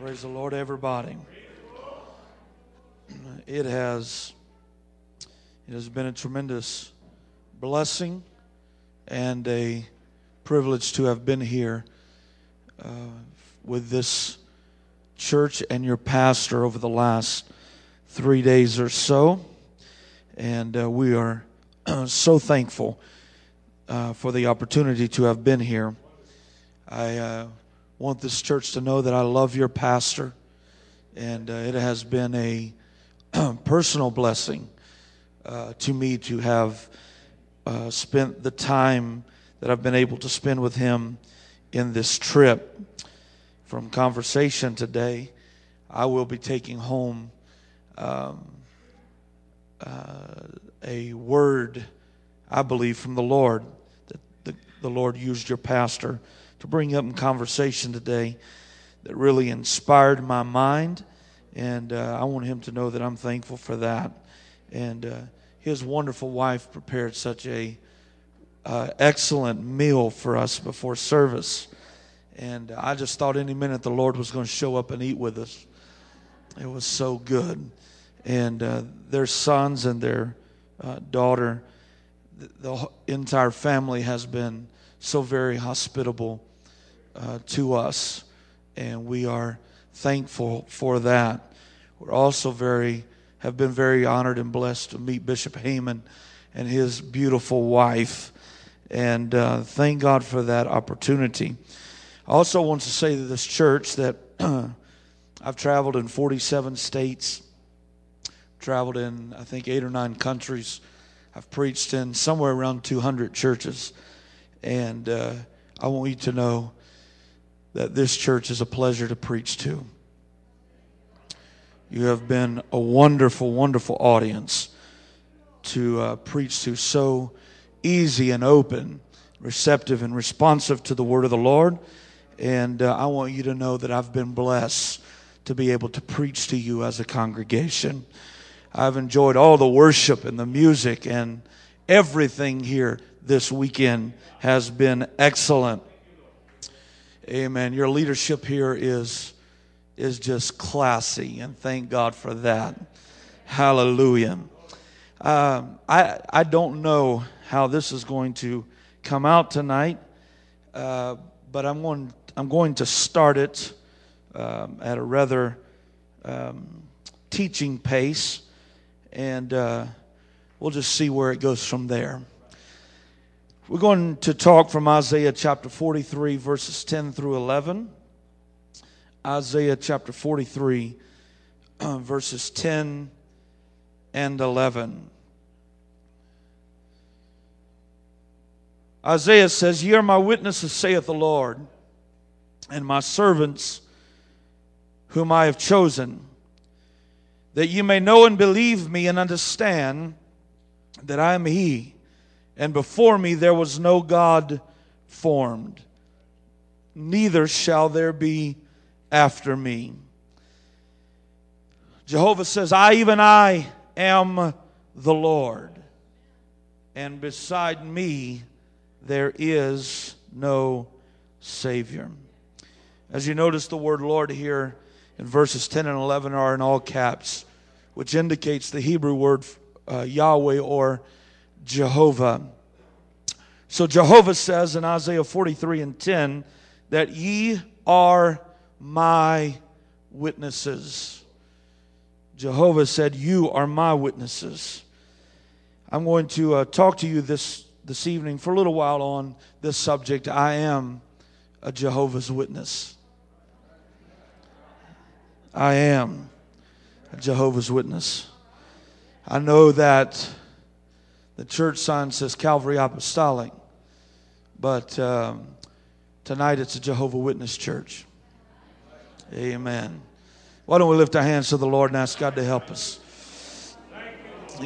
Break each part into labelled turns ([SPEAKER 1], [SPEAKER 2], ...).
[SPEAKER 1] Praise the Lord, everybody. It has it has been a tremendous blessing and a privilege to have been here uh, with this church and your pastor over the last three days or so. And uh, we are so thankful uh, for the opportunity to have been here. I uh, want this church to know that I love your pastor, and uh, it has been a personal blessing uh, to me to have uh, spent the time that I've been able to spend with him in this trip. From conversation today, I will be taking home um, uh, a word, I believe, from the Lord that the, the Lord used your pastor to bring up in conversation today that really inspired my mind. And uh, I want him to know that I'm thankful for that. And uh, his wonderful wife prepared such a uh, excellent meal for us before service. And I just thought any minute the Lord was going to show up and eat with us. It was so good. And uh, their sons and their uh, daughter, the, the entire family has been so very hospitable uh, to us, and we are thankful for that. We're also very have been very honored and blessed to meet Bishop Heyman and his beautiful wife, and uh, thank God for that opportunity. I also want to say to this church that I've traveled in 47 states, traveled in I think eight or nine countries. I've preached in somewhere around 200 churches, and uh, I want you to know that this church is a pleasure to preach to. You have been a wonderful, wonderful audience to uh, preach to, so easy and open, receptive and responsive to the word of the Lord. And uh, I want you to know that I've been blessed to be able to preach to you as a congregation. I've enjoyed all the worship and the music, and everything here this weekend has been excellent. Amen. Your leadership here is is just classy, and thank God for that. Hallelujah. Um, I I don't know how this is going to come out tonight, uh, but I'm going I'm going to start it um, at a rather um, teaching pace, and uh, we'll just see where it goes from there. We're going to talk from Isaiah chapter 43, verses 10 through 11. Isaiah chapter 43, verses 10 and 11. Isaiah says, Ye are my witnesses, saith the Lord, and my servants whom I have chosen, that ye may know and believe me and understand that I am He and before me there was no God formed, neither shall there be after me. Jehovah says, I, even I, am the Lord, and beside me there is no Savior. As you notice, the word Lord here in verses 10 and 11 are in all caps, which indicates the Hebrew word uh, Yahweh or Jehovah. So Jehovah says in Isaiah 43 and 10 that ye are my witnesses. Jehovah said, You are my witnesses. I'm going to uh, talk to you this, this evening for a little while on this subject. I am a Jehovah's Witness. I am a Jehovah's Witness. I know that the church sign says Calvary Apostolic, but um, tonight it's a Jehovah Witness church. Amen. Why don't we lift our hands to the Lord and ask God to help us?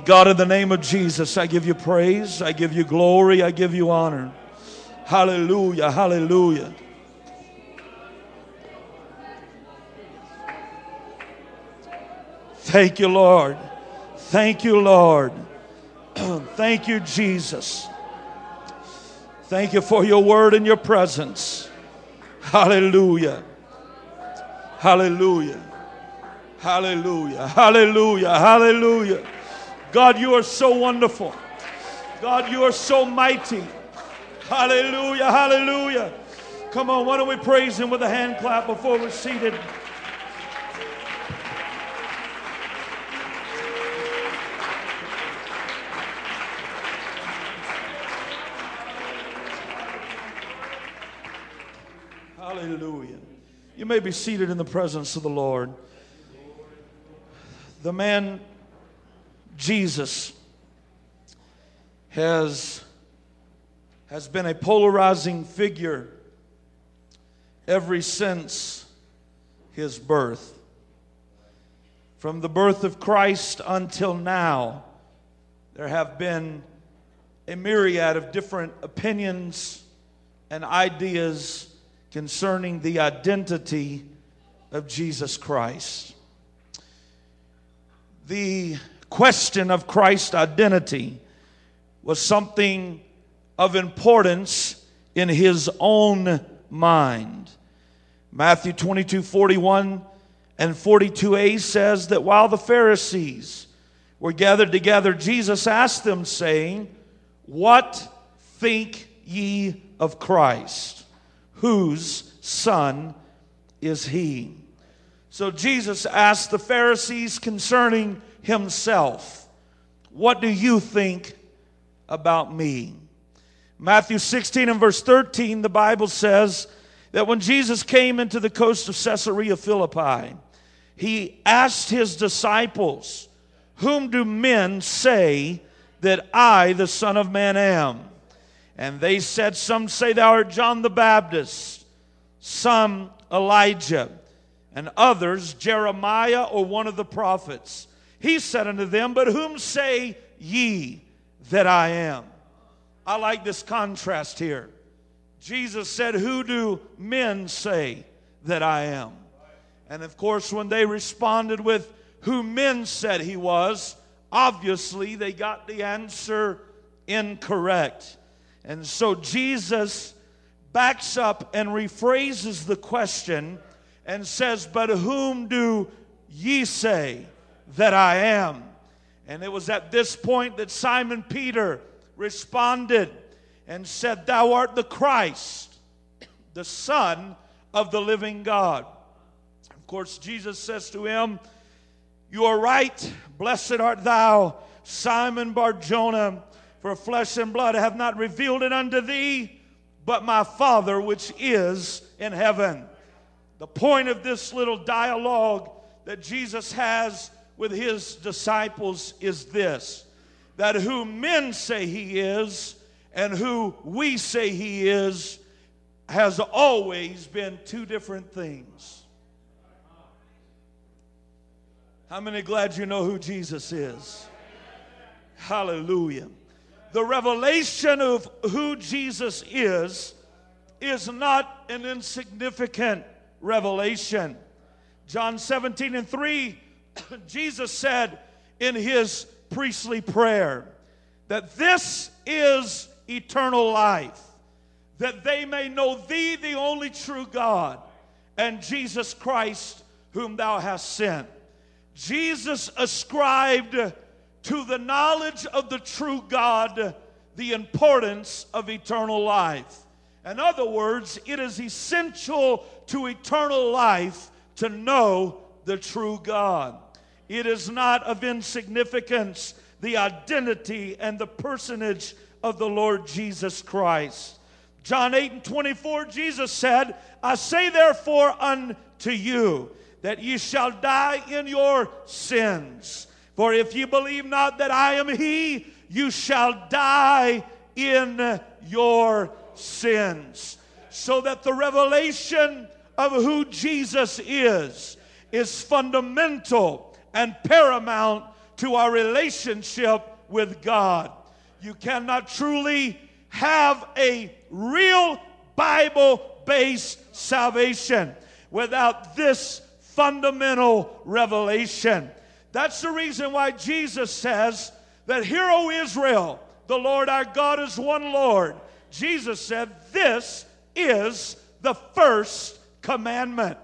[SPEAKER 1] God, in the name of Jesus, I give you praise, I give you glory, I give you honor. Hallelujah, hallelujah. Thank you, Lord. Thank you, Lord. Thank you, Jesus. Thank you for your word and your presence. Hallelujah. Hallelujah. Hallelujah. Hallelujah. Hallelujah. God, you are so wonderful. God, you are so mighty. Hallelujah. Hallelujah. Come on, why don't we praise him with a hand clap before we're seated? Hallelujah. You may be seated in the presence of the Lord. The man, Jesus, has, has been a polarizing figure ever since his birth. From the birth of Christ until now, there have been a myriad of different opinions and ideas concerning the identity of Jesus Christ. The question of Christ's identity was something of importance in his own mind. Matthew 22 41 and 42a says that while the Pharisees were gathered together, Jesus asked them, saying, What think ye of Christ? Whose son is he? So Jesus asked the Pharisees concerning himself, What do you think about me? Matthew 16 and verse 13, the Bible says that when Jesus came into the coast of Caesarea Philippi, he asked his disciples, Whom do men say that I, the Son of Man, am? And they said, Some say thou art John the Baptist, some Elijah, and others Jeremiah or one of the prophets. He said unto them, But whom say ye that I am? I like this contrast here. Jesus said, Who do men say that I am? And of course, when they responded with who men said he was, obviously they got the answer incorrect. And so Jesus backs up and rephrases the question and says, But whom do ye say that I am? And it was at this point that Simon Peter responded and said, Thou art the Christ, the Son of the living God. Of course, Jesus says to him, You are right, blessed art thou, Simon Barjona. For flesh and blood have not revealed it unto thee, but my Father which is in heaven. The point of this little dialogue that Jesus has with his disciples is this that who men say he is and who we say he is has always been two different things. How many glad you know who Jesus is? Hallelujah the revelation of who Jesus is is not an insignificant revelation. John 17 and 3, Jesus said in his priestly prayer that this is eternal life, that they may know thee, the only true God, and Jesus Christ, whom thou hast sent. Jesus ascribed to the knowledge of the true God the importance of eternal life. In other words, it is essential to eternal life to know the true God. It is not of insignificance the identity and the personage of the Lord Jesus Christ. John 8 and 24, Jesus said, I say therefore unto you that ye shall die in your sins. For if you believe not that I am He, you shall die in your sins. So that the revelation of who Jesus is is fundamental and paramount to our relationship with God. You cannot truly have a real Bible based salvation without this fundamental revelation. That's the reason why Jesus says that, Hear, O Israel, the Lord our God is one Lord. Jesus said, This is the first commandment.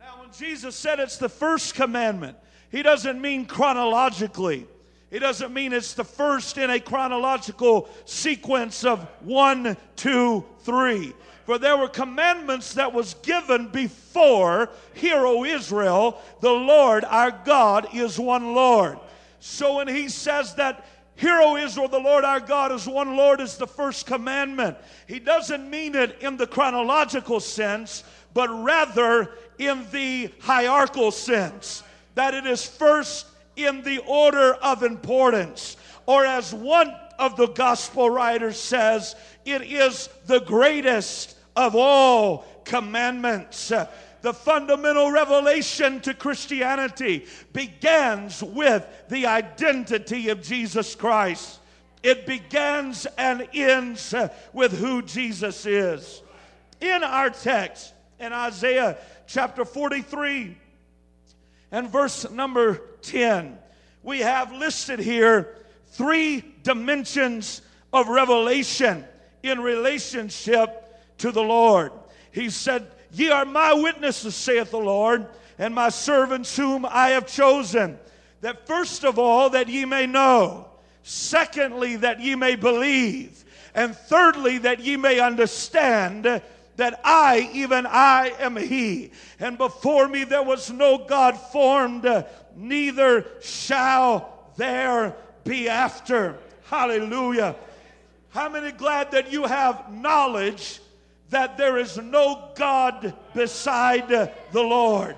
[SPEAKER 1] Now, when Jesus said it's the first commandment, he doesn't mean chronologically. He doesn't mean it's the first in a chronological sequence of one, two, three. For there were commandments that was given before, Hear, O Israel, the Lord our God is one Lord. So when he says that Hear, O Israel, the Lord our God is one Lord is the first commandment. He doesn't mean it in the chronological sense, but rather in the hierarchical sense. That it is first in the order of importance. Or as one of the gospel writers says, it is the greatest of all commandments. The fundamental revelation to Christianity begins with the identity of Jesus Christ. It begins and ends with who Jesus is. In our text, in Isaiah chapter 43 and verse number 10, we have listed here three dimensions of revelation in relationship to the Lord. He said, Ye are my witnesses, saith the Lord, and my servants whom I have chosen, that first of all, that ye may know, secondly, that ye may believe, and thirdly, that ye may understand that I, even I, am He. And before me there was no God formed, neither shall there be after. Hallelujah. How many glad that you have knowledge that there is no God beside the Lord?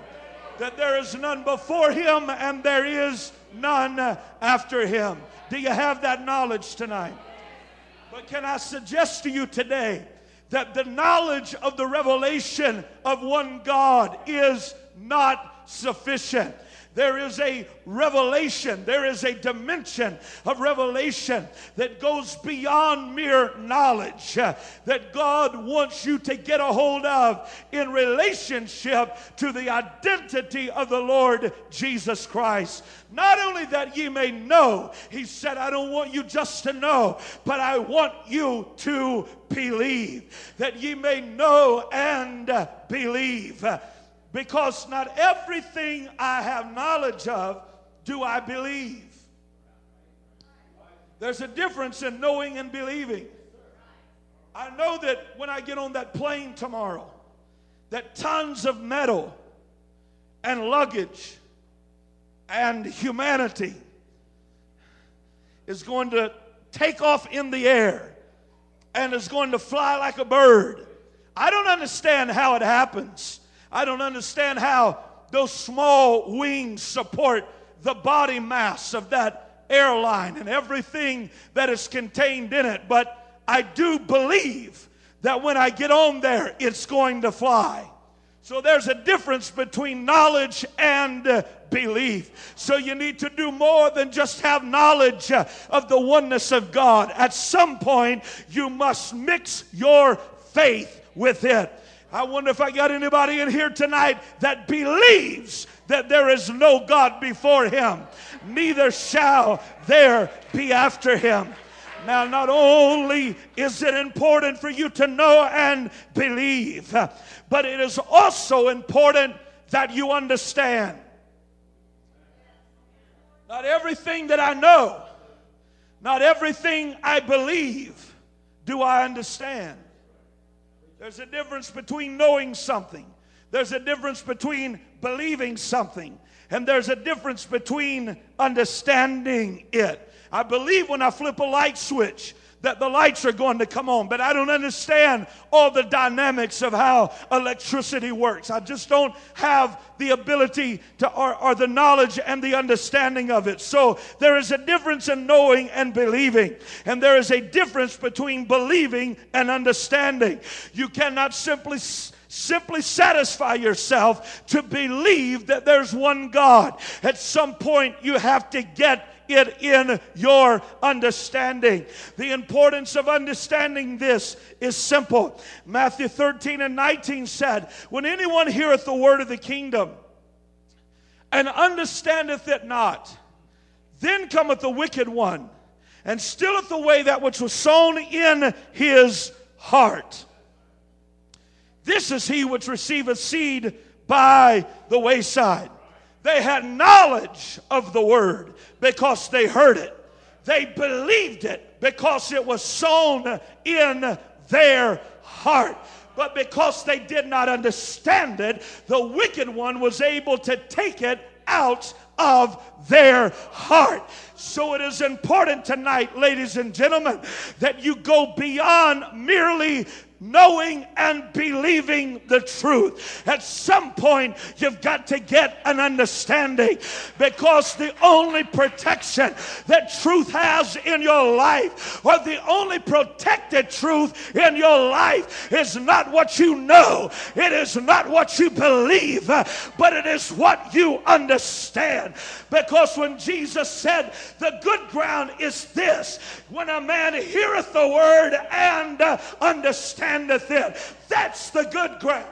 [SPEAKER 1] That there is none before him and there is none after him. Do you have that knowledge tonight? But can I suggest to you today that the knowledge of the revelation of one God is not sufficient. There is a revelation, there is a dimension of revelation that goes beyond mere knowledge uh, that God wants you to get a hold of in relationship to the identity of the Lord Jesus Christ. Not only that ye may know, he said, I don't want you just to know, but I want you to believe. That ye may know and believe because not everything I have knowledge of do I believe. There's a difference in knowing and believing. I know that when I get on that plane tomorrow, that tons of metal and luggage and humanity is going to take off in the air and is going to fly like a bird. I don't understand how it happens. I don't understand how those small wings support the body mass of that airline and everything that is contained in it, but I do believe that when I get on there, it's going to fly. So there's a difference between knowledge and uh, belief. So you need to do more than just have knowledge uh, of the oneness of God. At some point, you must mix your faith with it. I wonder if I got anybody in here tonight that believes that there is no God before him, neither shall there be after him. Now, not only is it important for you to know and believe, but it is also important that you understand. Not everything that I know, not everything I believe, do I understand. There's a difference between knowing something, there's a difference between believing something, and there's a difference between understanding it. I believe when I flip a light switch that the lights are going to come on, but I don't understand all the dynamics of how electricity works. I just don't have the ability to, or, or, the knowledge and the understanding of it. So there is a difference in knowing and believing, and there is a difference between believing and understanding. You cannot simply simply satisfy yourself to believe that there's one God. At some point, you have to get it in your understanding. The importance of understanding this is simple. Matthew 13 and 19 said, When anyone heareth the word of the kingdom and understandeth it not, then cometh the wicked one and stealeth away that which was sown in his heart. This is he which receiveth seed by the wayside. They had knowledge of the word because they heard it. They believed it because it was sown in their heart. But because they did not understand it, the wicked one was able to take it out of their heart. So it is important tonight, ladies and gentlemen, that you go beyond merely knowing and believing the truth. At some point, you've got to get an understanding because the only protection that truth has in your life, or the only protected truth in your life, is not what you know, it is not what you believe, but it is what you understand. Because when Jesus said, The good ground is this, when a man heareth the word and understandeth it. That's the good ground.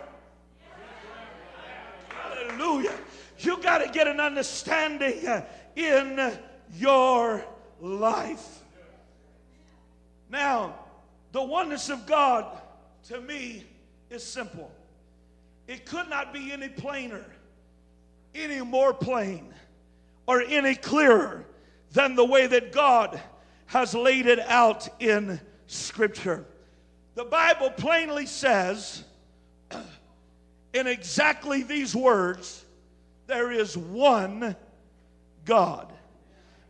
[SPEAKER 1] Hallelujah. You got to get an understanding uh, in your life. Now, the oneness of God to me is simple. It could not be any plainer, any more plain, or any clearer than the way that God has laid it out in Scripture. The Bible plainly says, in exactly these words, there is one God.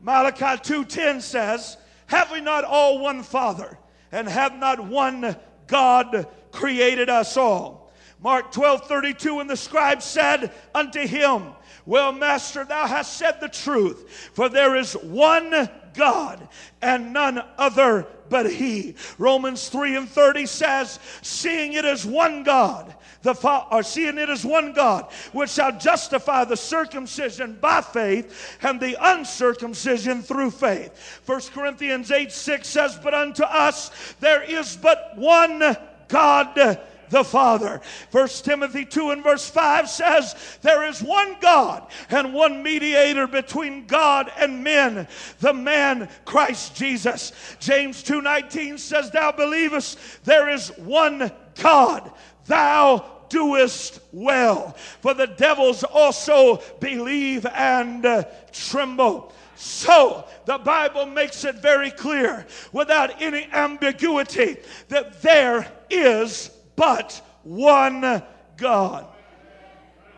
[SPEAKER 1] Malachi 2:10 says, "Have we not all one Father, and have not one God created us all?" Mark 12:32 and the scribe said unto him, "Well, master, thou hast said the truth, for there is one God and none other but he. Romans 3 and 30 says, seeing it is one God, the fa- or seeing it is one God, which shall justify the circumcision by faith and the uncircumcision through faith. 1 Corinthians 8 6 says, But unto us there is but one God the Father. First Timothy 2 and verse 5 says, There is one God and one mediator between God and men, the man Christ Jesus. James 2:19 says, Thou believest there is one God. Thou doest well. For the devils also believe and uh, tremble. So the Bible makes it very clear without any ambiguity that there is but one God.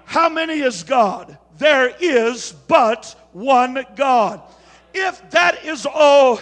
[SPEAKER 1] How many is God? There is but one God. If that is all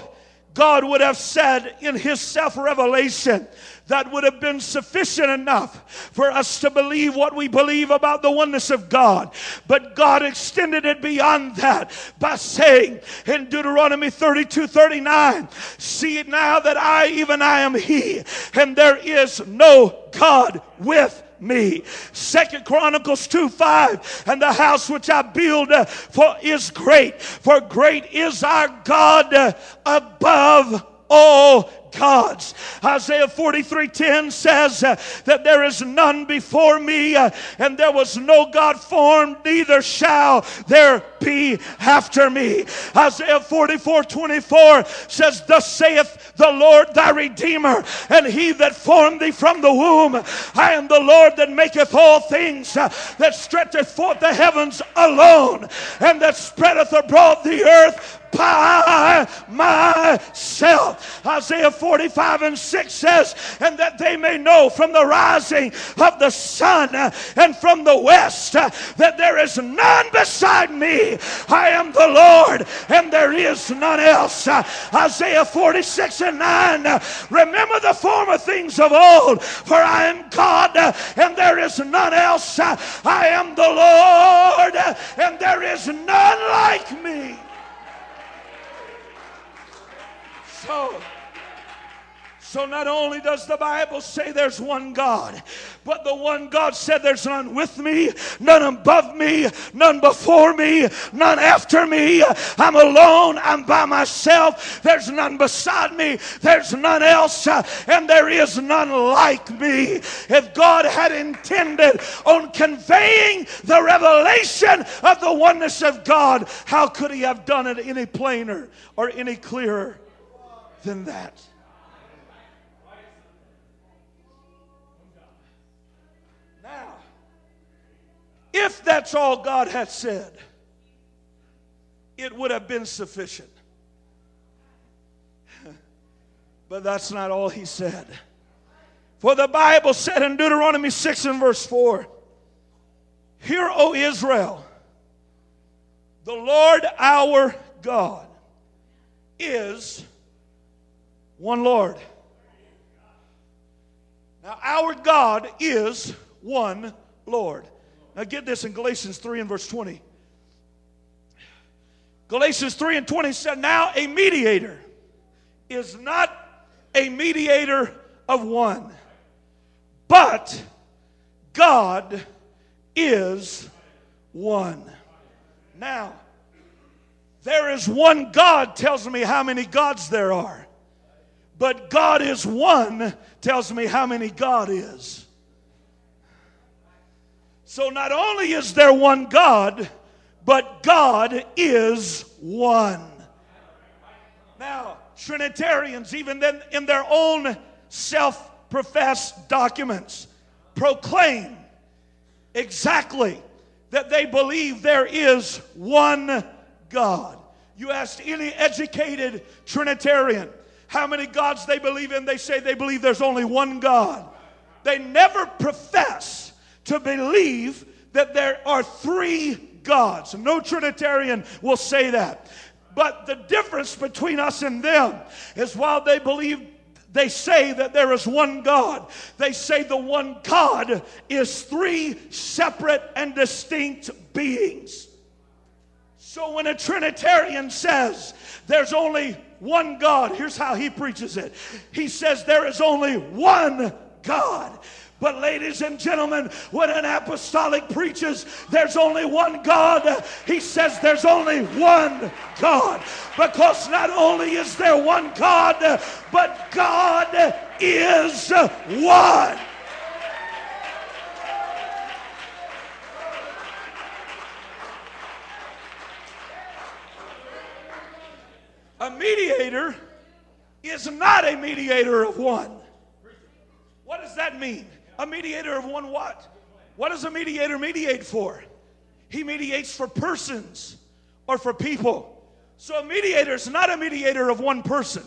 [SPEAKER 1] God would have said in His self revelation, that would have been sufficient enough for us to believe what we believe about the oneness of God. But God extended it beyond that by saying in Deuteronomy 32 39, See it now that I, even I, am He, and there is no God with me. Second Chronicles 2 5, and the house which I build uh, for is great, for great is our God uh, above all gods. Isaiah 43:10 says uh, that there is none before me uh, and there was no God formed neither shall there be after me. Isaiah 44:24 says thus saith the Lord thy redeemer and he that formed thee from the womb I am the Lord that maketh all things uh, that stretcheth forth the heavens alone and that spreadeth abroad the earth by myself. Isaiah 45 and 6 says, And that they may know from the rising of the sun and from the west that there is none beside me. I am the Lord, and there is none else. Isaiah 46 and 9 Remember the former things of old, for I am God, and there is none else. I am the Lord, and there is none like me. So, so not only does the Bible say there's one God, but the one God said there's none with me, none above me, none before me, none after me. I'm alone, I'm by myself. There's none beside me, there's none else, and there is none like me. If God had intended on conveying the revelation of the oneness of God, how could He have done it any plainer or any clearer? than that. If that's all God had said, it would have been sufficient. But that's not all he said. For the Bible said in Deuteronomy 6 and verse 4 Hear, O Israel, the Lord our God is one Lord. Now, our God is one Lord. Now, get this in Galatians 3 and verse 20. Galatians 3 and 20 said, Now a mediator is not a mediator of one, but God is one. Now, there is one God tells me how many gods there are. But God is one tells me how many God is. So not only is there one God, but God is one. Now, Trinitarians, even then in their own self professed documents, proclaim exactly that they believe there is one God. You ask any educated Trinitarian how many gods they believe in, they say they believe there's only one God. They never profess to believe that there are three gods. No Trinitarian will say that. But the difference between us and them is while they believe they say that there is one God. They say the one God is three separate and distinct beings. So when a Trinitarian says there's only one God, here's how he preaches it. He says there is only one God. But, ladies and gentlemen, when an apostolic preaches there's only one God, he says there's only one God. Because not only is there one God, but God is one. A mediator is not a mediator of one. What does that mean? A mediator of one what? What does a mediator mediate for? He mediates for persons or for people. So a mediator is not a mediator of one person.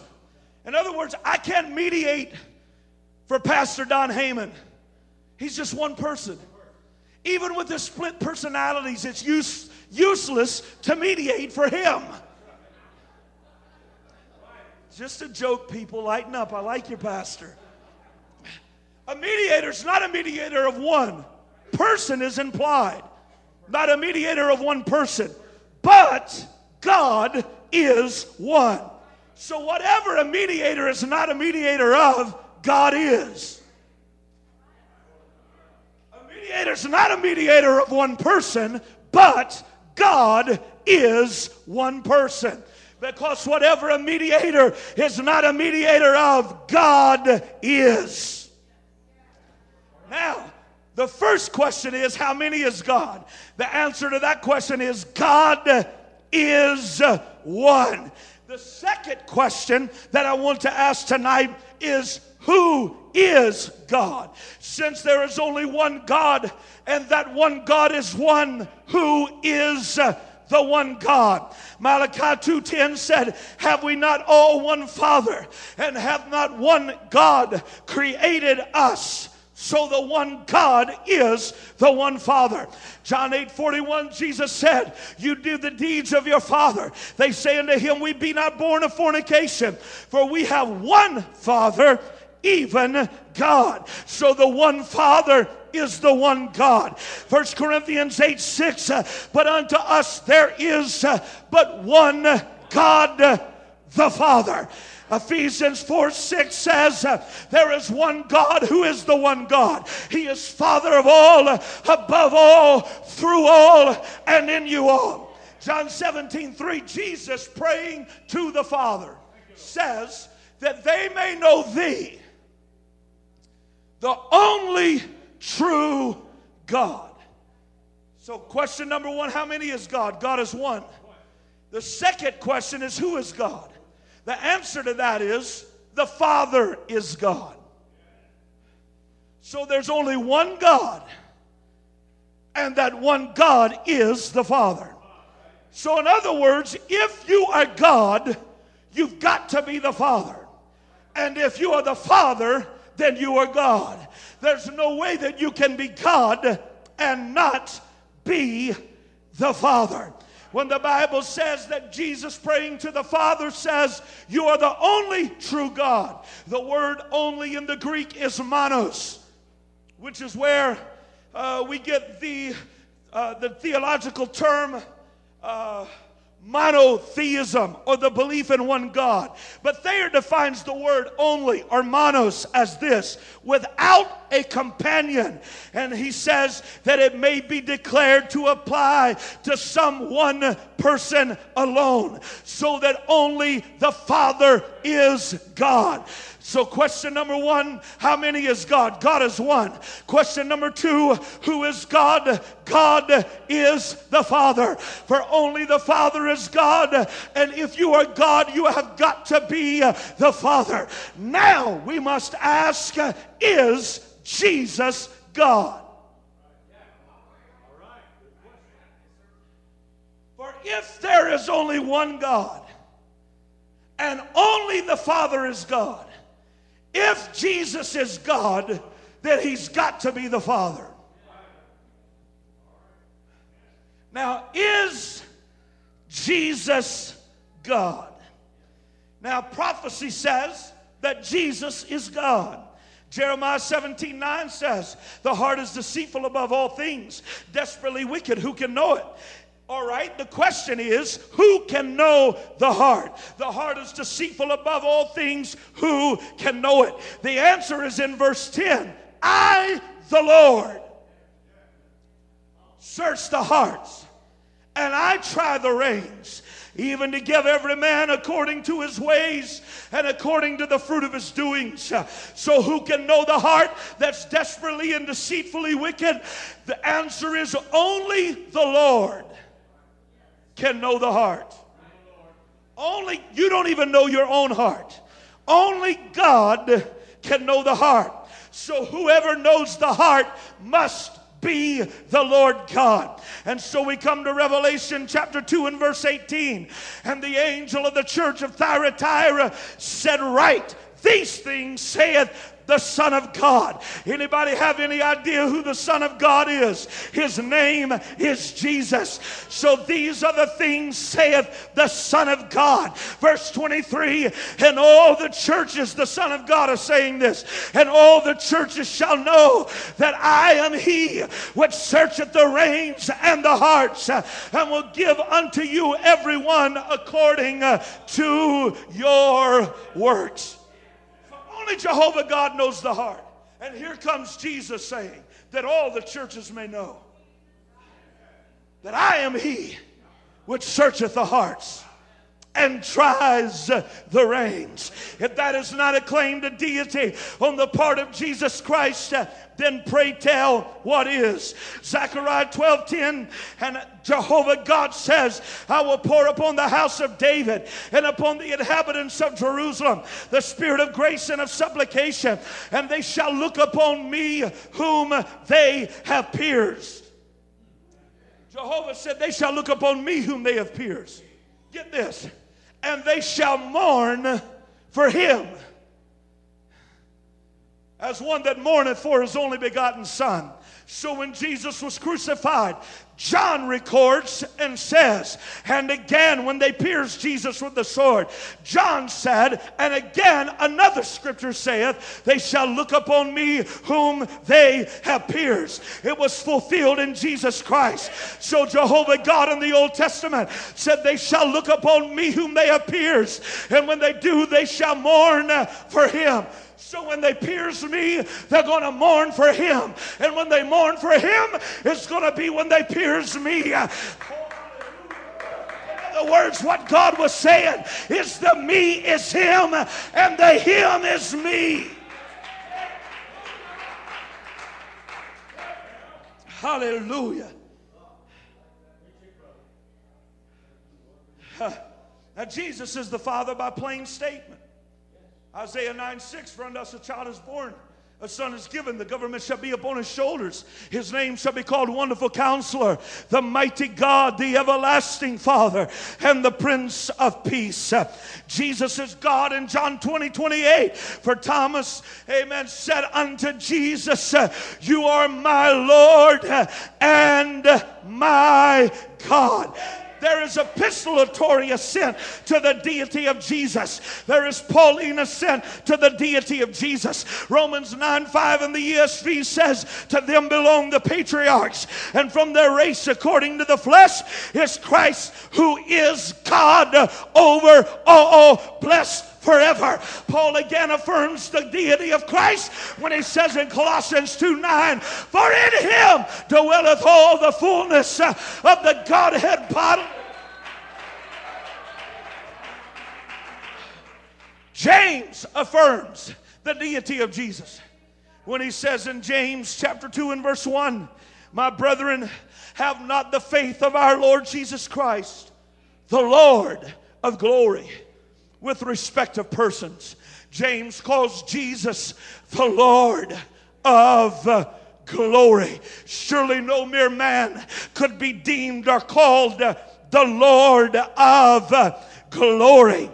[SPEAKER 1] In other words, I can't mediate for Pastor Don Heyman. He's just one person. Even with the split personalities, it's use, useless to mediate for him. Just a joke, people. Lighten up. I like your pastor. A mediator is not a mediator of one person, is implied. Not a mediator of one person. But God is one. So, whatever a mediator is not a mediator of, God is. A mediator is not a mediator of one person, but God is one person. Because whatever a mediator is not a mediator of, God is. Now, the first question is how many is God? The answer to that question is God is one. The second question that I want to ask tonight is who is God? Since there is only one God, and that one God is one, who is the one God. Malachi 2:10 said, "Have we not all one Father, and have not one God created us?" So the one God is the one Father. John 8 41, Jesus said, You do the deeds of your Father. They say unto him, We be not born of fornication, for we have one Father, even God. So the one Father is the one God. First Corinthians 8 6, uh, but unto us there is uh, but one God, the Father. Ephesians 4 6 says, There is one God who is the one God. He is Father of all, above all, through all, and in you all. John 17 3, Jesus praying to the Father says, That they may know thee, the only true God. So, question number one how many is God? God is one. The second question is who is God? The answer to that is the Father is God. So there's only one God and that one God is the Father. So, in other words, if you are God, you've got to be the Father. And if you are the Father, then you are God. There's no way that you can be God and not be the Father. When the Bible says that Jesus praying to the Father says, You are the only true God. The word only in the Greek is monos, which is where uh, we get the, uh, the theological term. Uh, monotheism or the belief in one God. But Thayer defines the word only or monos as this without a companion. And he says that it may be declared to apply to some one person alone, so that only the Father is God. So, question number one how many is God? God is one. Question number two who is God? God is the Father. For only the Father is God. And if you are God, you have got to be the Father. Now we must ask is Jesus God? For if there is only one God, and only the Father is God, if Jesus is God, then he's got to be the Father. Now, is Jesus God? Now, prophecy says that Jesus is God. Jeremiah 17 9 says, The heart is deceitful above all things, desperately wicked. Who can know it? All right, the question is who can know the heart? The heart is deceitful above all things. Who can know it? The answer is in verse 10 I, the Lord, search the hearts and I try the reins even to give every man according to his ways and according to the fruit of his doings. So, who can know the heart that's desperately and deceitfully wicked? The answer is only the Lord can know the heart. Only, you don't even know your own heart. Only God can know the heart. So, whoever knows the heart must be the Lord God. And so we come to Revelation chapter 2 and verse 18. And the angel of the church of Thyatira said, Right, these things saith the Son of God. Anybody have any idea who the Son of God is? His name is Jesus. So these are the things saith the Son of God. Verse 23 And all the churches, the Son of God is saying this, and all the churches shall know that I am He which searcheth the reins and the hearts, and will give unto you everyone according uh, to your works. Only Jehovah God knows the heart. And here comes Jesus saying that all the churches may know that I am He which searcheth the hearts and tries the reins. If that is not a claim to deity on the part of Jesus Christ, uh, then pray tell what is. Zechariah 12 10 and Jehovah God says, I will pour upon the house of David and upon the inhabitants of Jerusalem the spirit of grace and of supplication, and they shall look upon me whom they have pierced. Jehovah said, They shall look upon me whom they have pierced. Get this. And they shall mourn for him as one that mourneth for his only begotten Son. So when Jesus was crucified, John records and says, and again when they pierced Jesus with the sword, John said, and again another scripture saith, they shall look upon me whom they have pierced. It was fulfilled in Jesus Christ. So Jehovah God in the Old Testament said, they shall look upon me whom they have pierced. And when they do, they shall mourn for him. So when they pierce me, they're going to mourn for him. And when they mourn for him, it's going to be when they pierce me. In other words, what God was saying is the me is him and the him is me. Hallelujah. Now, Jesus is the Father by plain statement. Isaiah 9 6, for unto us a child is born, A son is given, the government shall be upon his shoulders. His name shall be called Wonderful Counselor, the Mighty God, the Everlasting Father, and the Prince of Peace. Jesus is God in John 20, 28. For Thomas, amen, said unto Jesus, You are my Lord and my God. There is epistolatory assent to the deity of Jesus. There is Pauline assent to the deity of Jesus. Romans 9 5 in the ESV says, To them belong the patriarchs, and from their race, according to the flesh, is Christ, who is God over all, blessed forever. Paul again affirms the deity of Christ when he says in Colossians 2 9, For in him dwelleth all the fullness of the Godhead bodily. James affirms the deity of Jesus when he says in James chapter 2 and verse 1, My brethren, have not the faith of our Lord Jesus Christ, the Lord of glory with respect of persons. James calls Jesus the Lord of glory. Surely no mere man could be deemed or called the Lord of glory.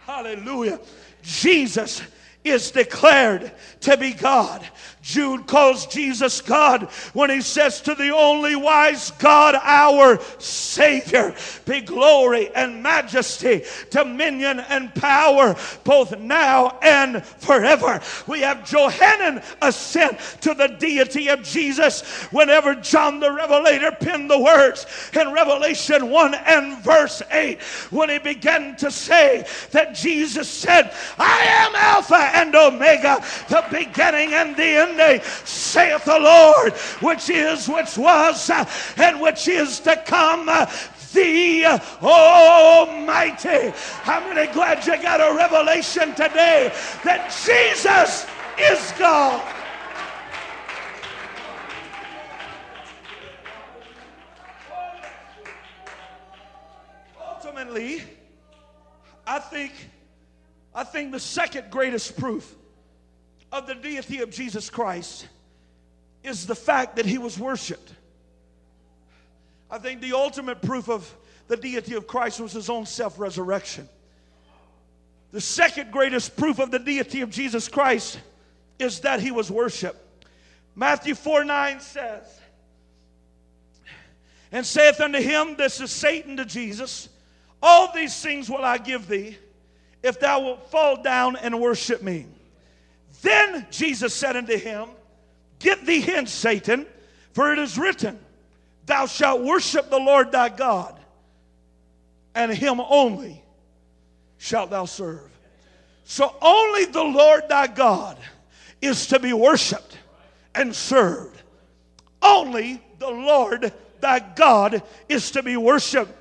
[SPEAKER 1] Hallelujah. Jesus is declared to be God. Jude calls Jesus God when he says to the only wise God, our Savior, be glory and majesty, dominion and power, both now and forever. We have Johannine assent to the deity of Jesus whenever John the Revelator penned the words in Revelation 1 and verse 8 when he began to say that Jesus said, I am Alpha and Omega, the beginning and the end Sunday, saith the Lord, which is, which was, uh, and which is to come uh, the Almighty. How many glad you got a revelation today that Jesus is God? Ultimately, I think, I think the second greatest proof of the deity of Jesus Christ is the fact that he was worshiped. I think the ultimate proof of the deity of Christ was his own self resurrection. The second greatest proof of the deity of Jesus Christ is that he was worshiped. Matthew 4 9 says, And saith unto him, This is Satan to Jesus, All these things will I give thee if thou wilt fall down and worship me. Then Jesus said unto him, Get thee hence, Satan, for it is written, Thou shalt worship the Lord thy God, and him only shalt thou serve. So only the Lord thy God is to be worshiped and served. Only the Lord thy God is to be worshiped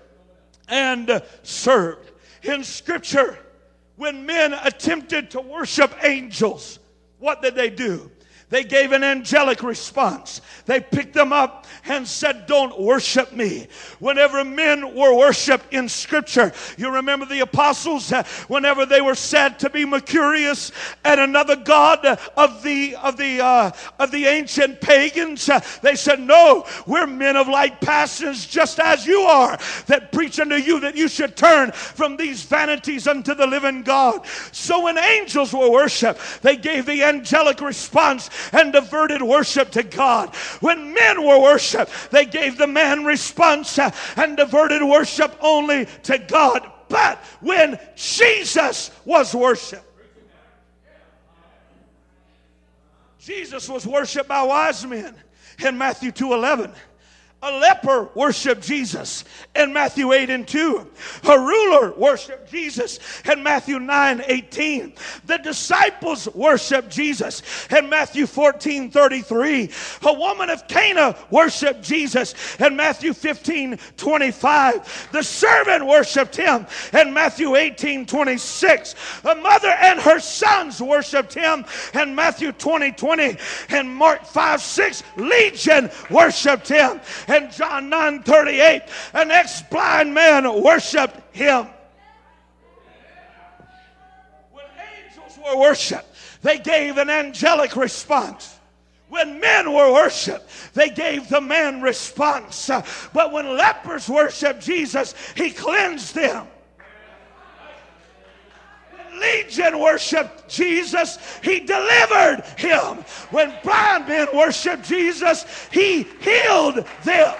[SPEAKER 1] and served. In Scripture, when men attempted to worship angels, what did they do? They gave an angelic response. They picked them up and said, Don't worship me. Whenever men were worshiped in Scripture, you remember the apostles, uh, whenever they were said to be Mercurius and another god of the of the uh, of the ancient pagans, uh, they said, No, we're men of like passions, just as you are, that preach unto you that you should turn from these vanities unto the living God. So when angels were worshiped, they gave the angelic response and diverted worship to God. When men were worshiped, they gave the man response uh, and diverted worship only to God. But when Jesus was worshiped, Jesus was worshiped by wise men in Matthew 2:11. A leper worshiped Jesus in Matthew 8 and 2. A ruler worshiped Jesus in Matthew 9 18. The disciples worshiped Jesus in Matthew 14 33. A woman of Cana worshiped Jesus in Matthew 15 25. The servant worshiped him in Matthew 18 26. A mother and her sons worshiped him in Matthew 20 20. And Mark 5 6, Legion worshiped him and John 9 38, an ex blind man worshiped him. When angels were worshiped, they gave an angelic response. When men were worshiped, they gave the man response. But when lepers worshiped Jesus, he cleansed them. Legion worshiped Jesus, he delivered him. When blind men worshiped Jesus, he healed them.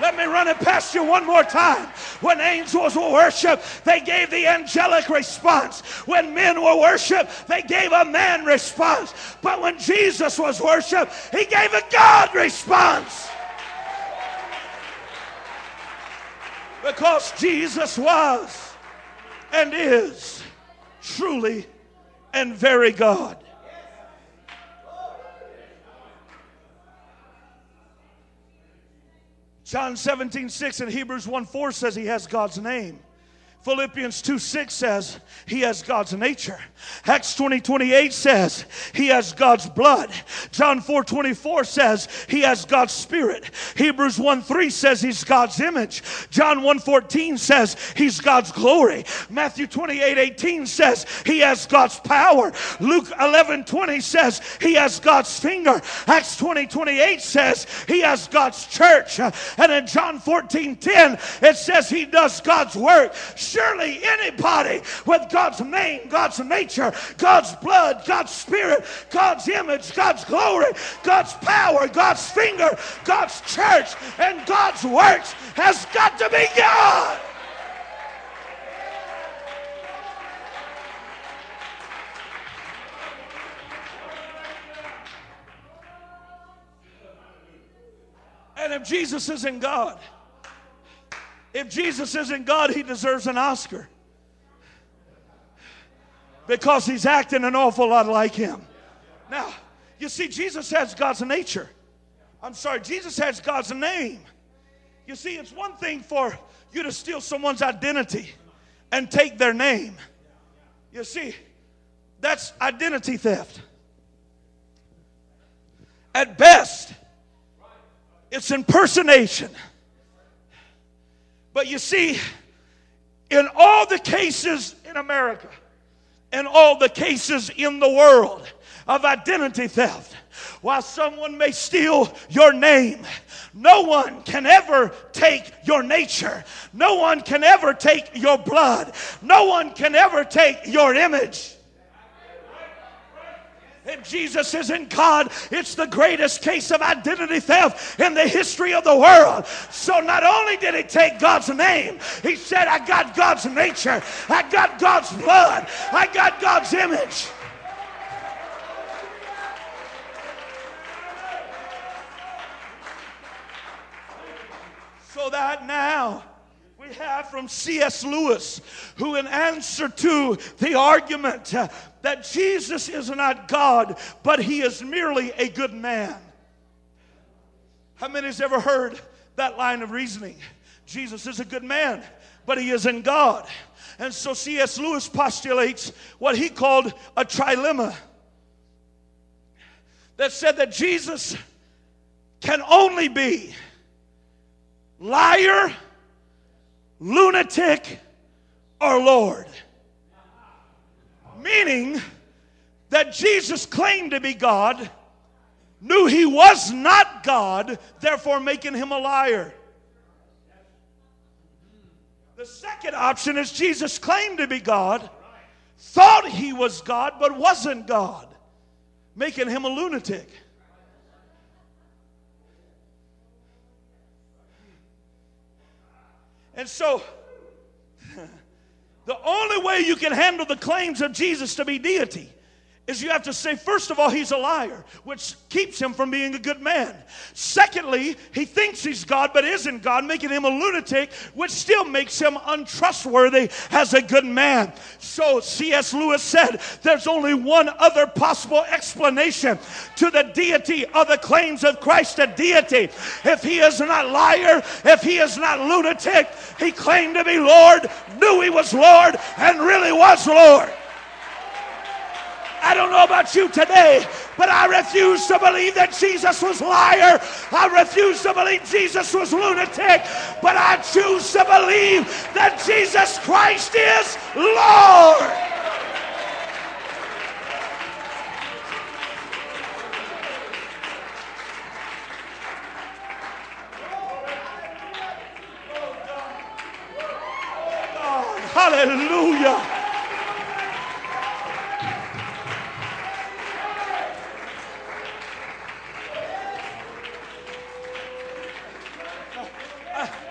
[SPEAKER 1] Let me run it past you one more time. When angels were worshiped, they gave the angelic response. When men were worshiped, they gave a man response. But when Jesus was worshiped, he gave a God response. Because Jesus was and is truly and very God. John 17, 6 and Hebrews 1 4 says he has God's name. Philippians 2 6 says he has God's nature. Acts 20 28 says he has God's blood. John 4 24 says he has God's spirit. Hebrews 1 3 says he's God's image. John 1 14 says he's God's glory. Matthew 28 18 says he has God's power. Luke 11 20 says he has God's finger. Acts 20 28 says he has God's church. And in John 14 10 it says he does God's work. Surely anybody with God's name, God's nature, God's blood, God's spirit, God's image, God's glory, God's power, God's finger, God's church, and God's works has got to be God. And if Jesus isn't God, if Jesus isn't God, he deserves an Oscar. Because he's acting an awful lot like him. Now, you see, Jesus has God's nature. I'm sorry, Jesus has God's name. You see, it's one thing for you to steal someone's identity and take their name. You see, that's identity theft. At best, it's impersonation. But you see, in all the cases in America, and all the cases in the world of identity theft, while someone may steal your name, no one can ever take your nature. No one can ever take your blood. No one can ever take your image. If Jesus isn't God, it's the greatest case of identity theft in the history of the world. So not only did he take God's name, he said, I got God's nature, I got God's blood, I got God's image. So that now we have from C.S. Lewis, who, in answer to the argument that Jesus is not God, but he is merely a good man. How many has ever heard that line of reasoning? Jesus is a good man, but he isn't God. And so C.S. Lewis postulates what he called a trilemma that said that Jesus can only be liar lunatic, or Lord. Meaning that Jesus claimed to be God, knew he was not God, therefore making him a liar. The second option is Jesus claimed to be God, thought he was God, but wasn't God, making him a lunatic. And so, the only way you can handle the claims of Jesus to be deity is you have to say, first of all, he's a liar, which keeps him from being a good man. Secondly, he thinks he's God but isn't God, making him a lunatic, which still makes him untrustworthy as a good man. So C.S. Lewis said, there's only one other possible explanation to the deity of the claims of Christ a deity. If he is not a liar, if he is not lunatic, he claimed to be Lord, knew he was Lord, and really was Lord. I don't know about you today, But I refuse to believe that Jesus was liar. I refuse to believe Jesus was lunatic. But I choose to believe that Jesus Christ is Lord. Hallelujah.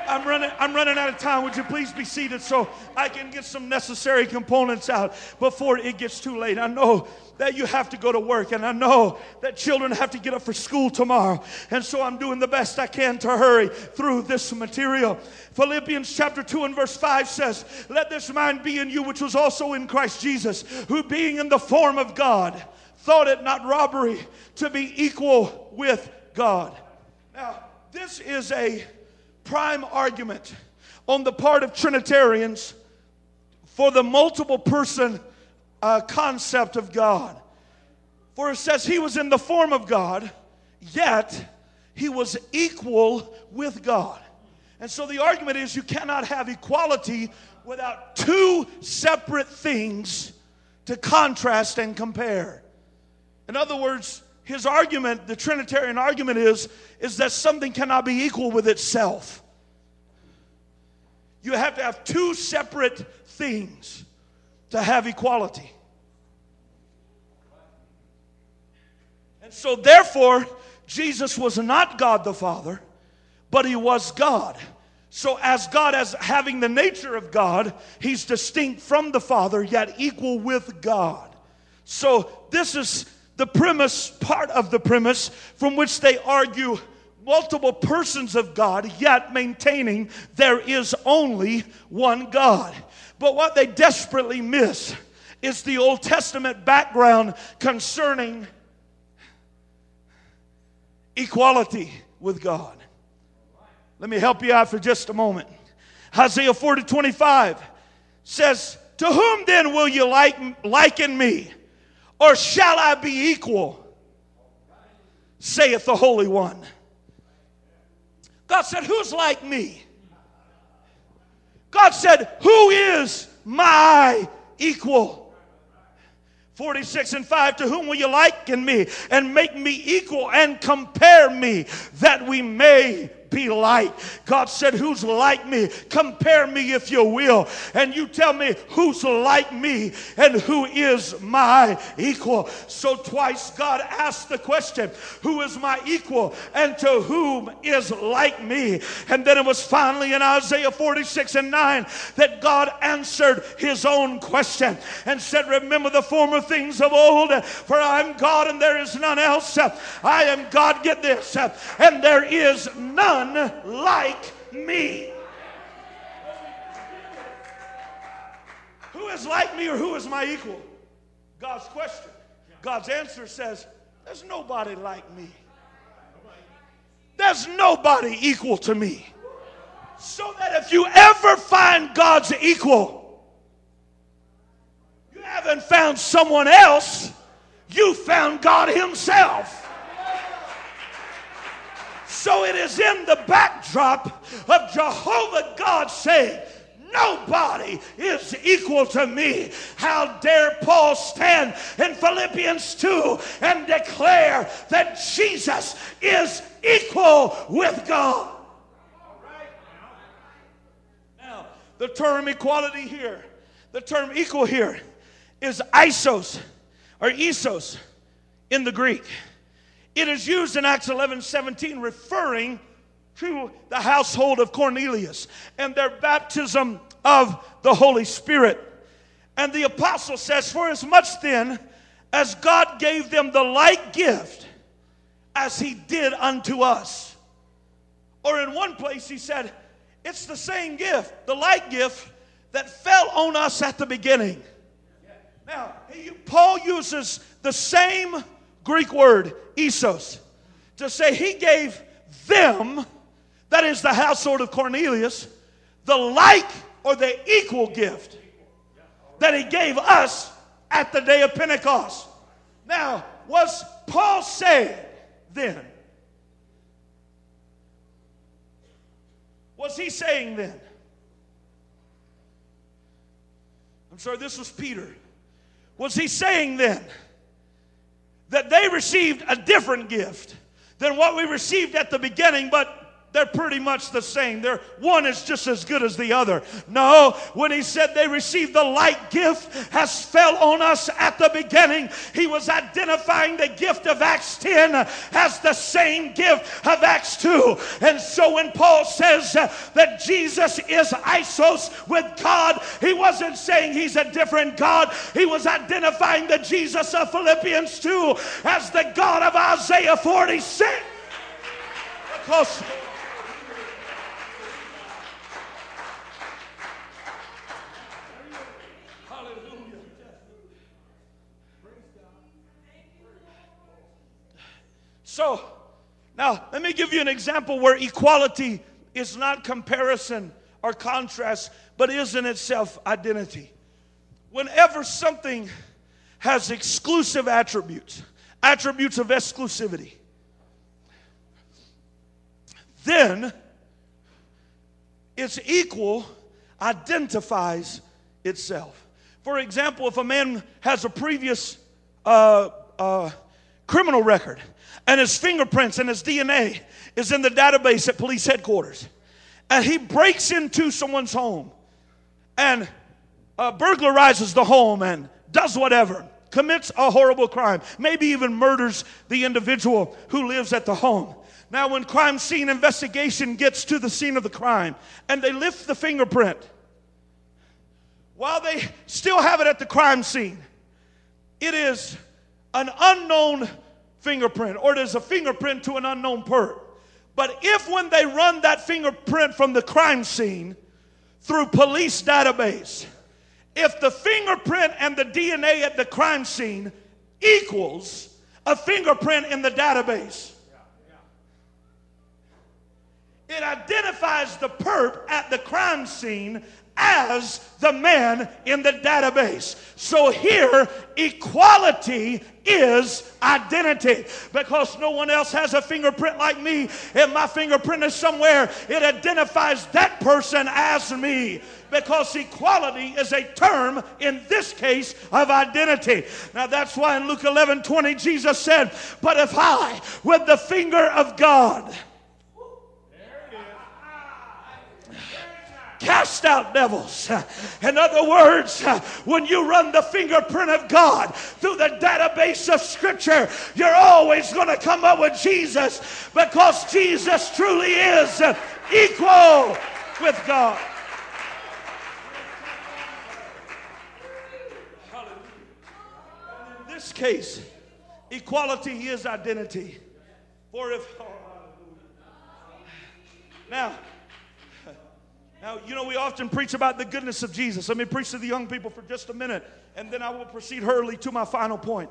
[SPEAKER 1] I'm running, I'm running out of time. Would you please be seated so I can get some necessary components out before it gets too late? I know that you have to go to work, and I know that children have to get up for school tomorrow. And so I'm doing the best I can to hurry through this material. Philippians chapter 2 and verse 5 says, Let this mind be in you, which was also in Christ Jesus, who being in the form of God, thought it not robbery to be equal with God. Now, this is a prime argument on the part of Trinitarians for the multiple person uh, concept of God. For it says he was in the form of God, yet he was equal with God. And so the argument is you cannot have equality without two separate things to contrast and compare. In other words, his argument, the Trinitarian argument is, is that something cannot be equal with itself. You have to have two separate things to have equality. And so, therefore, Jesus was not God the Father, but he was God. So, as God, as having the nature of God, he's distinct from the Father, yet equal with God. So, this is the premise, part of the premise from which they argue multiple persons of God, yet maintaining there is only one God. But what they desperately miss is the Old Testament background concerning equality with God. Let me help you out for just a moment. Isaiah 40 25 says, To whom then will you liken me? Or shall I be equal? Saith the Holy One. God said, Who's like me? God said, Who is my equal? 46 and 5 To whom will you liken me and make me equal and compare me that we may be like. God said, Who's like me? Compare me if you will. And you tell me who's like me and who is my equal. So twice God asked the question, Who is my equal and to whom is like me? And then it was finally in Isaiah 46 and 9 that God answered his own question and said, Remember the former things of old, for I'm God and there is none else. I am God, get this, and there is none none like me. Who is like me or who is my equal? God's question. God's answer says, There's nobody like me. There's nobody equal to me. So that if you ever find God's equal, you haven't found someone else, you found God Himself. So it is in the backdrop of Jehovah God saying, Nobody is equal to me. How dare Paul stand in Philippians 2 and declare that Jesus is equal with God? Now, the term equality here, the term equal here is isos or isos in the Greek. It is used in Acts 11 17, referring to the household of Cornelius and their baptism of the Holy Spirit. And the apostle says, For as much then as God gave them the like gift as he did unto us. Or in one place, he said, It's the same gift, the like gift that fell on us at the beginning. Now, Paul uses the same Greek word, isos, to say he gave them, that is the household of Cornelius, the like or the equal gift that he gave us at the day of Pentecost. Now, was Paul saying then? Was he saying then? I'm sorry, this was Peter. Was he saying then that they received a different gift than what we received at the beginning, but they're pretty much the same. They're, one is just as good as the other. No, when he said they received the like gift has fell on us at the beginning, he was identifying the gift of Acts 10 as the same gift of Acts 2. And so when Paul says that Jesus is isos with God, he wasn't saying he's a different God. He was identifying the Jesus of Philippians 2 as the God of Isaiah 46. Because So, now let me give you an example where equality is not comparison or contrast, but is in itself identity. Whenever something has exclusive attributes, attributes of exclusivity, then its equal identifies itself. For example, if a man has a previous uh, uh, criminal record and his fingerprints and his DNA is in the database at police headquarters. And he breaks into someone's home and uh, burglarizes the home and does whatever, commits a horrible crime, maybe even murders the individual who lives at the home. Now, when crime scene investigation gets to the scene of the crime and they lift the fingerprint, while they still have it at the crime scene, it is an unknown fingerprint or there's a fingerprint to an unknown perp. But if when they run that fingerprint from the crime scene through police database, if the fingerprint and the DNA at the crime scene equals a fingerprint in the database, it identifies the perp at the crime scene as the man in the database. So here, equality is identity because no one else has a fingerprint like me. If my fingerprint is somewhere, it identifies that person as me because equality is a term in this case of identity. Now that's why in Luke 11 20, Jesus said, But if I, with the finger of God, cast out devils. In other words, when you run the fingerprint of God through the database of Scripture, you're always going to come up with Jesus because Jesus truly is equal with God. In this case, equality is identity. For if. Oh, now, now, you know, we often preach about the goodness of Jesus. Let me preach to the young people for just a minute, and then I will proceed hurriedly to my final point.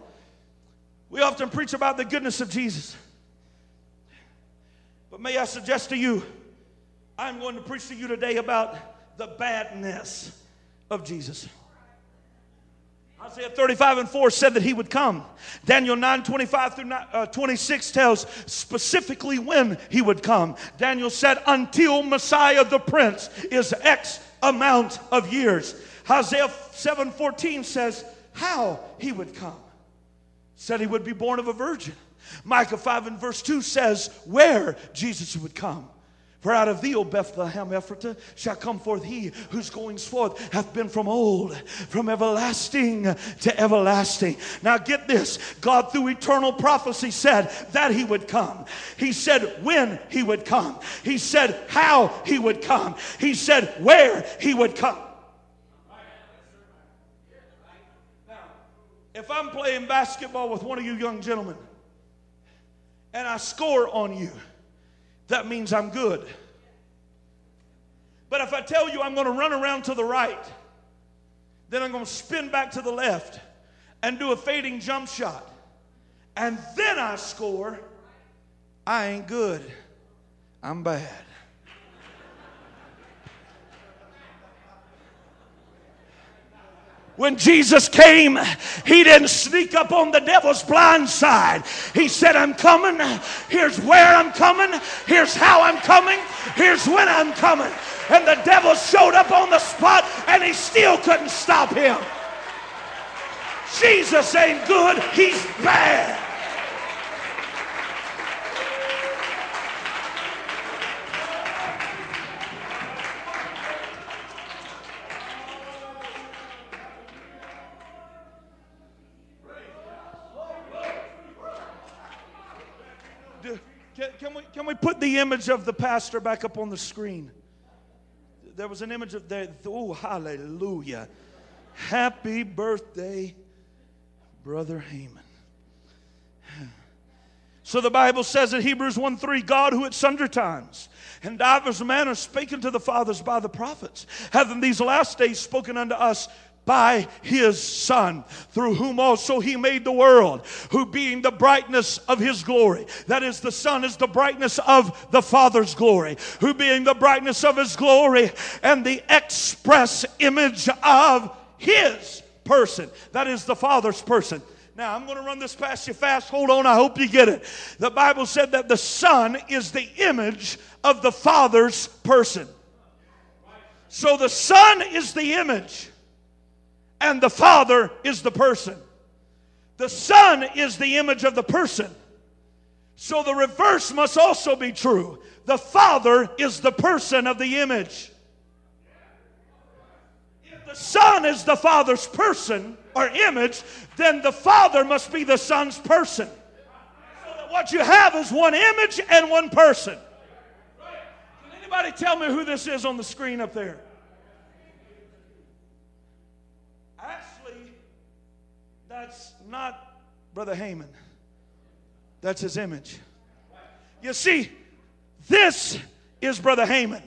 [SPEAKER 1] We often preach about the goodness of Jesus. But may I suggest to you, I'm going to preach to you today about the badness of Jesus. Isaiah 35 and 4 said that he would come. Daniel 9 25 through uh, 26 tells specifically when he would come. Daniel said, until Messiah the Prince is X amount of years. Isaiah 7 14 says, how he would come. Said he would be born of a virgin. Micah 5 and verse 2 says, where Jesus would come. For out of thee, O Bethlehem Ephratah, shall come forth he whose goings forth hath been from old, from everlasting to everlasting. Now get this God, through eternal prophecy, said that he would come. He said when he would come. He said how he would come. He said where he would come. Now, if I'm playing basketball with one of you young gentlemen and I score on you, that means I'm good. But if I tell you I'm going to run around to the right, then I'm going to spin back to the left and do a fading jump shot, and then I score, I ain't good. I'm bad. When Jesus came, he didn't sneak up on the devil's blind side. He said, I'm coming. Here's where I'm coming. Here's how I'm coming. Here's when I'm coming. And the devil showed up on the spot and he still couldn't stop him. Jesus ain't good, he's bad. We, put the image of the pastor back up on the screen? There was an image of there. Oh, hallelujah. Happy birthday, Brother Haman. So the Bible says in Hebrews 1 3, God who at sundry times and divers manners spake unto the fathers by the prophets, hath in these last days spoken unto us by his Son, through whom also he made the world, who being the brightness of his glory, that is, the Son is the brightness of the Father's glory, who being the brightness of his glory and the express image of his person, that is, the Father's person. Now, I'm going to run this past you fast. Hold on, I hope you get it. The Bible said that the Son is the image of the Father's person. So the Son is the image and the Father is the person. The Son is the image of the person. So the reverse must also be true. The Father is the person of the image. If the Son is the Father's person or image, then the Father must be the Son's person. So that what you have is one image and one person. Can anybody tell me who this is on the screen up there? That's not Brother Haman. That's his image. You see, this is Brother Haman.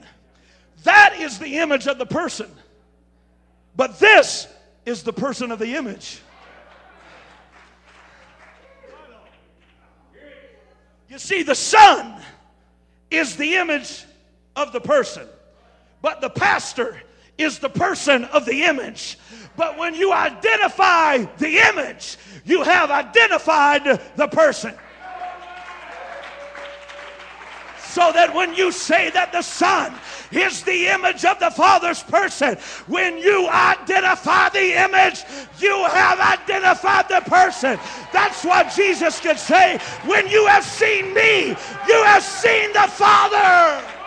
[SPEAKER 1] That is the image of the person. But this is the person of the image. You see, the Son is the image of the person, but the pastor is the person of the image. But when you identify the image, you have identified the person. So that when you say that the Son is the image of the Father's person, when you identify the image, you have identified the person. That's what Jesus could say when you have seen me, you have seen the Father.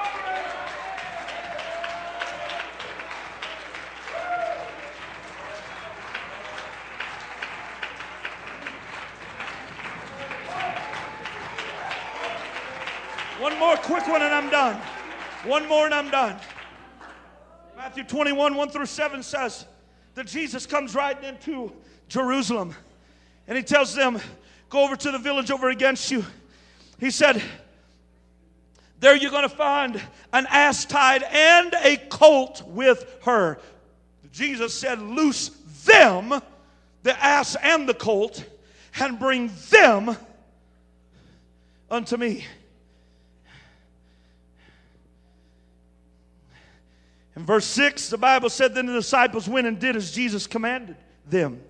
[SPEAKER 1] More quick one and I'm done. One more and I'm done. Matthew 21, 1 through 7 says that Jesus comes riding into Jerusalem and he tells them, Go over to the village over against you. He said, There you're going to find an ass tied and a colt with her. Jesus said, Loose them, the ass and the colt, and bring them unto me. In verse 6, the Bible said, Then the disciples went and did as Jesus commanded them.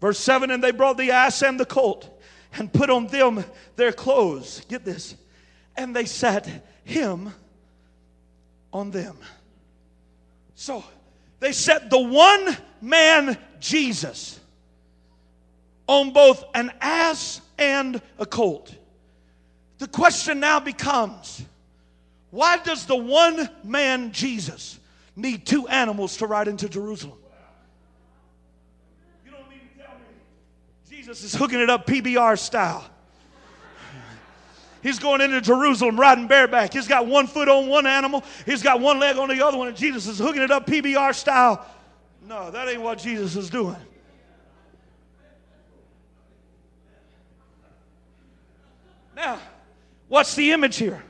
[SPEAKER 1] Verse 7, and they brought the ass and the colt and put on them their clothes. Get this. And they sat him on them. So they set the one man Jesus on both an ass and a colt. The question now becomes why does the one man Jesus need two animals to ride into Jerusalem? You don't mean to tell me Jesus is hooking it up PBR style. He's going into Jerusalem riding bareback. He's got one foot on one animal, he's got one leg on the other one, and Jesus is hooking it up PBR style. No, that ain't what Jesus is doing. Now, what's the image here?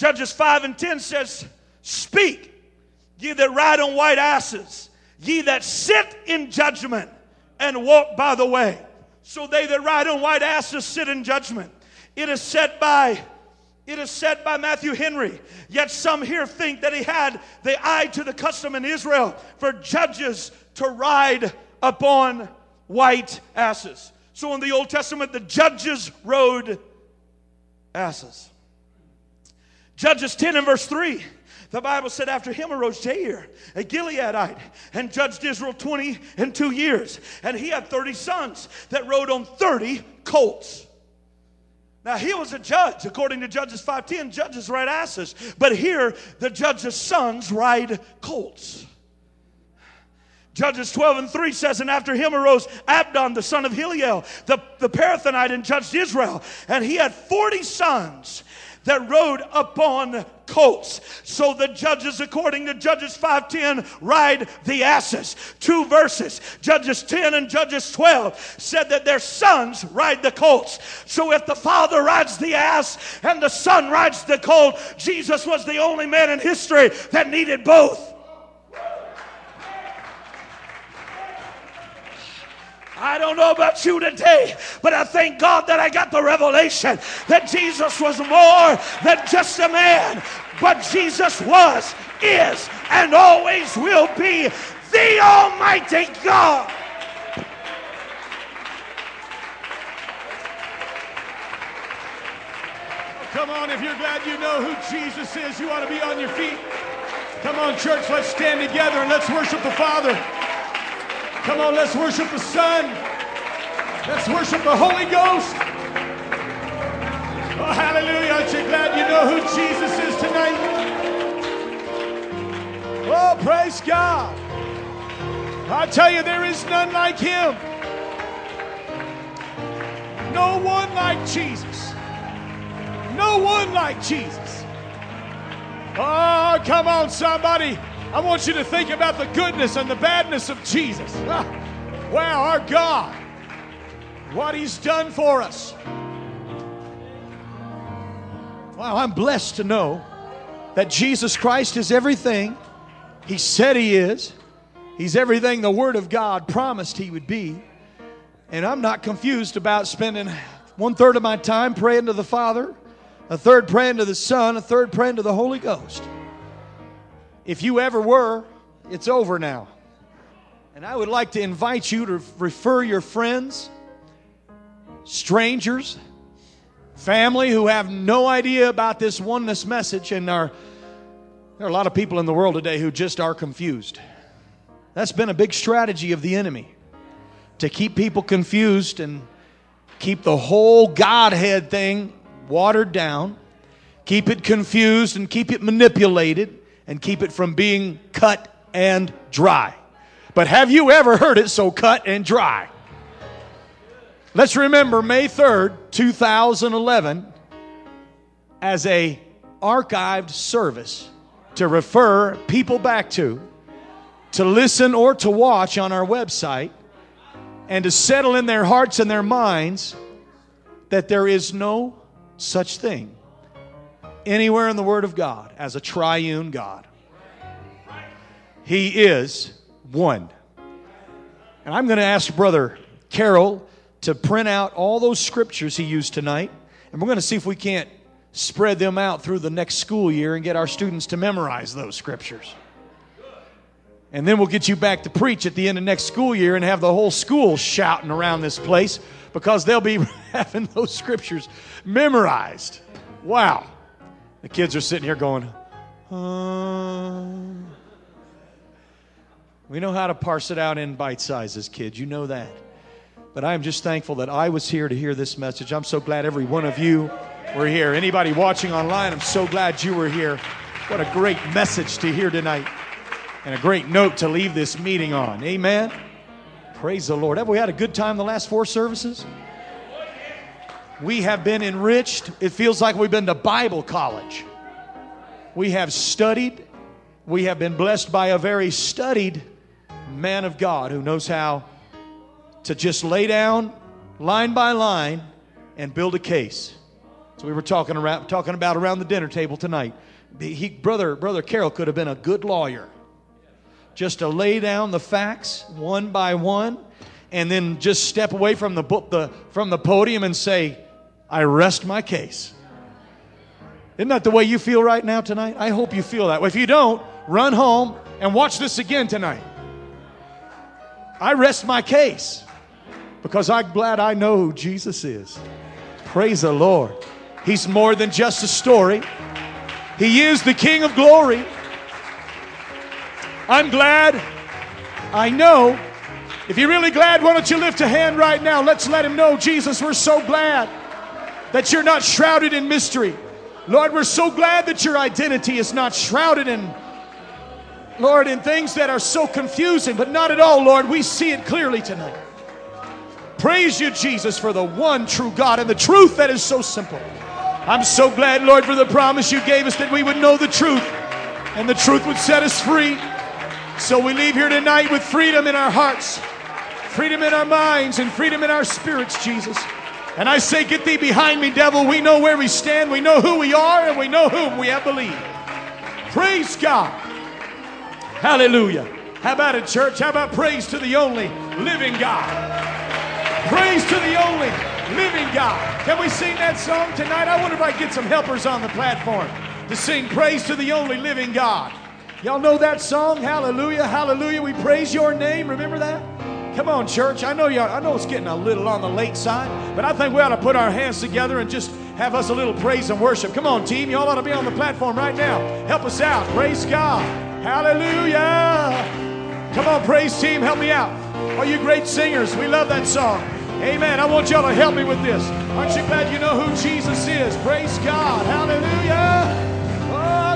[SPEAKER 1] Judges 5 and 10 says, Speak, ye that ride on white asses, ye that sit in judgment and walk by the way. So they that ride on white asses sit in judgment. It is said by It is said by Matthew Henry, yet some here think that he had the eye to the custom in Israel for judges to ride upon white asses. So in the Old Testament, the judges rode asses. Judges 10 and verse 3. The Bible said after him arose Jair, a Gileadite, and judged Israel 20 and two years. And he had 30 sons that rode on 30 colts. Now he was a judge, according to Judges 5:10, judges ride asses. But here the judge's sons ride colts. Judges 12 and 3 says, And after him arose Abdon, the son of Hillel, the, the Pirathonite, and judged Israel. And he had 40 sons that rode upon colts. So the judges, according to Judges 5:10, ride the asses. Two verses, Judges 10 and Judges 12, said that their sons ride the colts. So if the father rides the ass and the son rides the colt, Jesus was the only man in history that needed both. I don't know about you today, but I thank God that I got the revelation that Jesus was more than just a man, but Jesus was, is, and always will be the Almighty God.
[SPEAKER 2] Oh, come on, if you're glad you know who Jesus is, you ought to be on your feet. Come on, church, let's stand together and let's worship the Father. Come on, let's worship the Son. Let's worship the Holy Ghost. Oh, hallelujah. Aren't you glad you know who Jesus is tonight? Oh, praise God. I tell you, there is none like him. No one like Jesus. No one like Jesus. Oh, come on, somebody. I want you to think about the goodness and the badness of Jesus. Ah, wow, our God, what He's done for us. Wow, I'm blessed to know that Jesus Christ is everything He said He is. He's everything the Word of God promised He would be. And I'm not confused about spending one third of my time praying to the Father, a third praying to the Son, a third praying to the Holy Ghost. If you ever were, it's over now. And I would like to invite you to refer your friends, strangers, family who have no idea about this oneness message and are there are a lot of people in the world today who just are confused. That's been a big strategy of the enemy to keep people confused and keep the whole Godhead thing watered down, keep it confused and keep it manipulated and keep it from being cut and dry. But have you ever heard it so cut and dry? Let's remember May 3rd, 2011 as a archived service to refer people back to, to listen or to watch on our website, and to settle in their hearts and their minds that there is no such thing anywhere in the Word of God as a triune God. He is one. And I'm going to ask Brother Carroll to print out all those scriptures he used tonight, and we're going to see if we can't spread them out through the next school year and get our students to memorize those scriptures. And then we'll get you back to preach at the end of next school year and have the whole school shouting around this place because they'll be having those scriptures memorized. Wow. The kids are sitting here going, uh. We know how to parse it out in bite sizes, kids. You know that. But I am just thankful that I was here to hear this message. I'm so glad every one of you were here. Anybody watching online, I'm so glad you were here. What a great message to hear tonight and a great note to leave this meeting on. Amen. Praise the Lord. Have we had a good time the last four services? We have been enriched. It feels like we've been to Bible college. We have studied. We have been blessed by a very studied man of God who knows how to just lay down line by line and build a case. So we were talking around, talking about around the dinner table tonight. He, brother, brother Carroll could have been a good lawyer, just to lay down the facts one by one, and then just step away from the the from the podium and say, "I rest my case." Isn't that the way you feel right now tonight? I hope you feel that way. If you don't, run home and watch this again tonight. I rest my case because I'm glad I know who Jesus is. Praise the Lord. He's more than just a story, He is the King of glory. I'm glad. I know. If you're really glad, why don't you lift a hand right now? Let's let Him know, Jesus, we're so glad that you're not shrouded in mystery. Lord, we're so glad that your identity is not shrouded in, Lord, in things that are so confusing, but not at all, Lord. We see it clearly tonight. Praise you, Jesus, for the one true God and the truth that is so simple. I'm so glad, Lord, for the promise you gave us that we would know the truth and the truth would set us free. So we leave here tonight with freedom in our hearts, freedom in our minds, and freedom in our spirits, Jesus. And I say, Get thee behind me, devil. We know where we stand, we know who we are, and we know whom we have believed. Praise God. Hallelujah. How about it, church? How about praise to the only living God? Praise to the only living God. Can we sing that song tonight? I wonder if I get some helpers on the platform to sing praise to the only living God. Y'all know that song? Hallelujah, hallelujah. We praise your name. Remember that? Come on, church. I know you I know it's getting a little on the late side, but I think we ought to put our hands together and just have us a little praise and worship. Come on, team. Y'all ought to be on the platform right now. Help us out. Praise God. Hallelujah. Come on, praise team. Help me out. Are you great singers? We love that song. Amen. I want y'all to help me with this. Aren't you glad you know who Jesus is? Praise God. Hallelujah.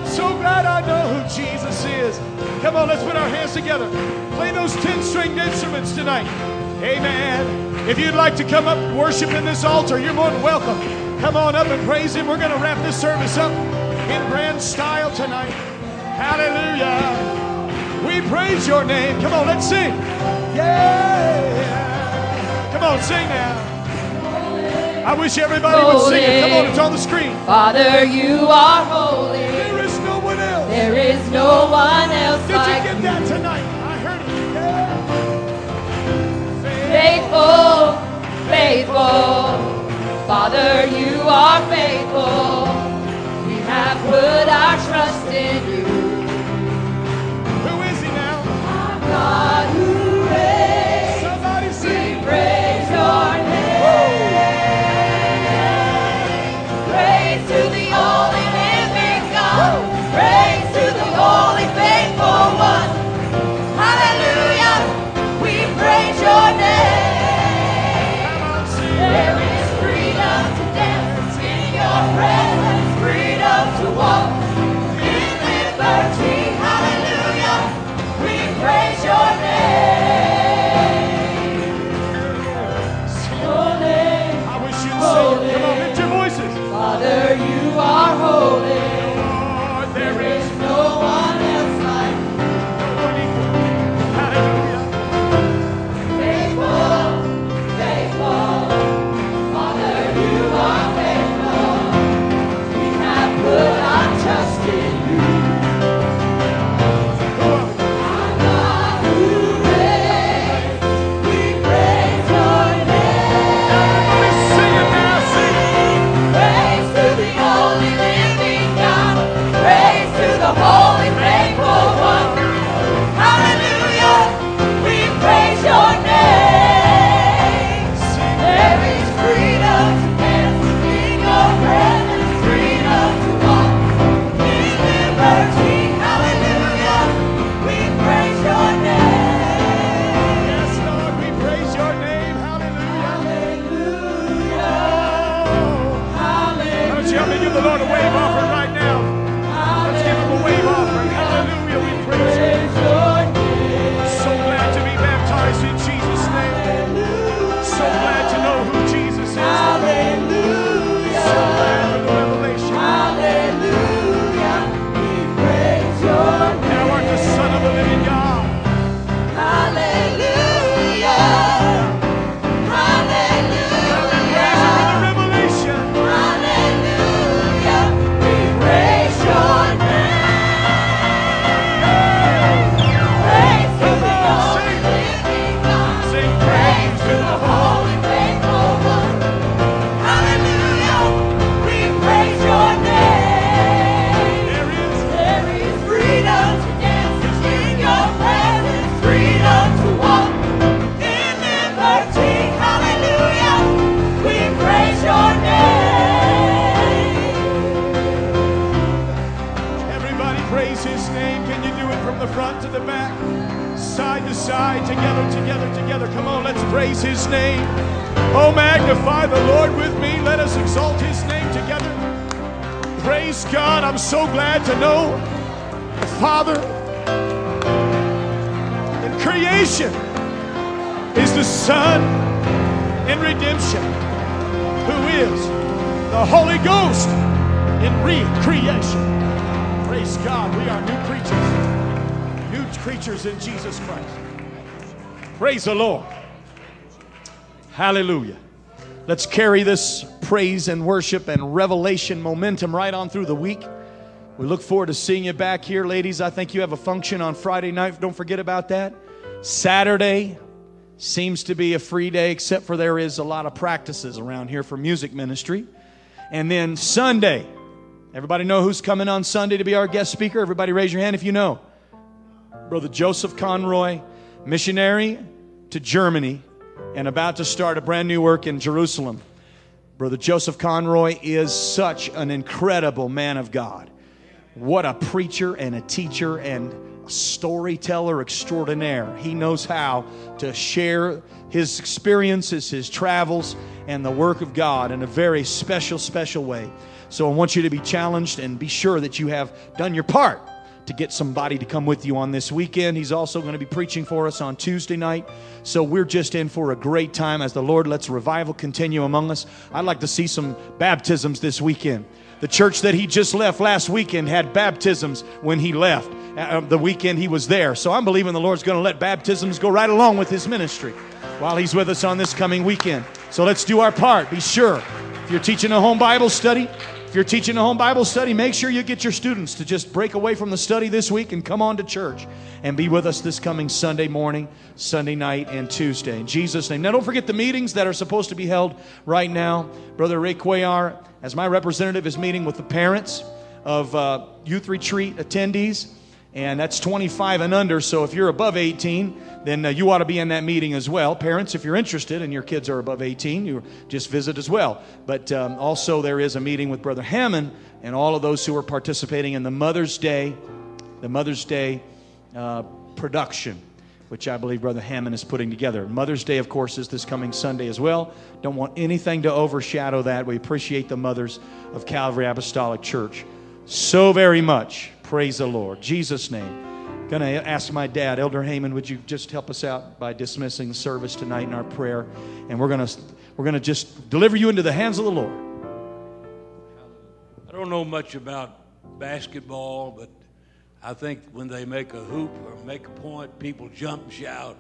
[SPEAKER 2] I'm so glad I know who Jesus is. Come on, let's put our hands together. Play those 10 stringed instruments tonight. Amen. If you'd like to come up and worship in this altar, you're more than welcome. Come on up and praise Him. We're going to wrap this service up in grand style tonight. Hallelujah. We praise your name. Come on, let's sing. Yeah. Come on, sing now. I wish everybody would sing it. Come on, it's on the screen.
[SPEAKER 3] Father, you are holy.
[SPEAKER 2] There is no one else.
[SPEAKER 3] No one else
[SPEAKER 2] Did you
[SPEAKER 3] like
[SPEAKER 2] get that tonight? I heard it. Yeah.
[SPEAKER 3] faithful, faithful. Father, you are faithful. We have put our trust in you.
[SPEAKER 2] Who is he now?
[SPEAKER 3] Our God
[SPEAKER 2] side together, together, together. Come on, let's praise his name. Oh, magnify the Lord with me. Let us exalt his name together. Praise God. I'm so glad to know the Father in creation is the Son in redemption, who is the Holy Ghost in recreation. Praise God. We are new creatures, new creatures in Jesus Christ. Praise the Lord. Hallelujah. Let's carry this praise and worship and revelation momentum right on through the week. We look forward to seeing you back here, ladies. I think you have a function on Friday night. Don't forget about that. Saturday seems to be a free day, except for there is a lot of practices around here for music ministry. And then Sunday, everybody know who's coming on Sunday to be our guest speaker? Everybody raise your hand if you know. Brother Joseph Conroy, missionary to Germany and about to start a brand new work in Jerusalem. Brother Joseph Conroy is such an incredible man of God. What a preacher and a teacher and a storyteller extraordinaire. He knows how to share his experiences, his travels, and the work of God in a very special, special way. So I want you to be challenged and be sure that you have done your part to get somebody to come with you on this weekend. He's also going to be preaching for us on Tuesday night. So we're just in for a great time as the Lord lets revival continue among us. I'd like to see some baptisms this weekend. The church that he just left last weekend had baptisms when he left, uh, the weekend he was there. So I'm believing the Lord's going to let baptisms go right along with his ministry while he's with us on this coming weekend. So let's do our part. Be sure. If you're teaching a home Bible study, if you're teaching a home Bible study, make sure you get your students to just break away from the study this week and come on to church and be with us this coming Sunday morning, Sunday night, and Tuesday. In Jesus' name. Now, don't forget the meetings that are supposed to be held right now. Brother Ray Cuellar, as my representative, is meeting with the parents of uh, youth retreat attendees and that's 25 and under. So if you're above 18, then uh, you ought to be in that meeting as well. Parents, if you're interested and your kids are above 18, you just visit as well. But um, also, there is a meeting with Brother Hammond and all of those who are participating in the Mother's Day, the Mother's Day uh, production. Which I believe Brother Hammond is putting together. Mother's Day, of course, is this coming Sunday as well. Don't want anything to overshadow that. We appreciate the mothers of Calvary Apostolic Church so very much. Praise the Lord. Jesus' name. To ask my dad, Elder Heyman, would you just help us out by dismissing service tonight in our prayer? And we're to we're to just deliver you into the hands of the Lord.
[SPEAKER 4] I don't know much about basketball, but I think when they make a hoop or make a point, people jump and shout.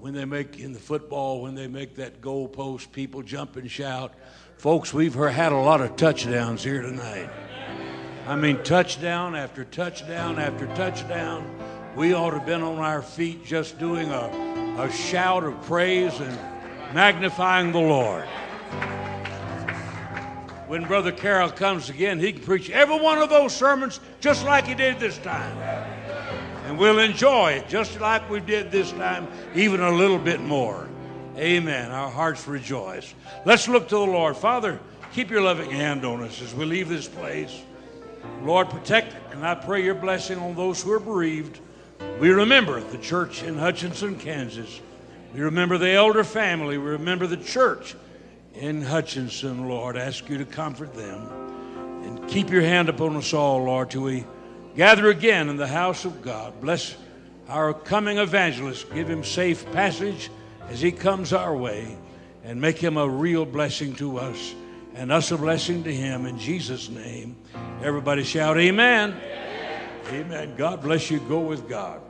[SPEAKER 4] When they make in the football, when they make that goal post, people jump and shout. Folks, we've had a lot of touchdowns here tonight. I mean, touchdown after touchdown after touchdown. We ought to have been on our feet just doing a, a shout of praise and magnifying the Lord. When Brother Carroll comes again, he can preach every one of those sermons just like he did this time. And we'll enjoy it just like we did this time, even a little bit more. Amen. Our hearts rejoice. Let's look to the Lord. Father, keep your loving hand on us as we leave this place. Lord, protect and I pray your blessing on those who are bereaved. We remember the church in Hutchinson, Kansas. We remember the elder family. We remember the church in Hutchinson, Lord. Ask you to comfort them. And keep your hand upon us all, Lord, till we gather again in the house of God. Bless our coming evangelist. Give him safe passage as he comes our way. And make him a real blessing to us and us a blessing to him in Jesus' name. Everybody shout, Amen. Amen. Amen. God bless you. Go with God.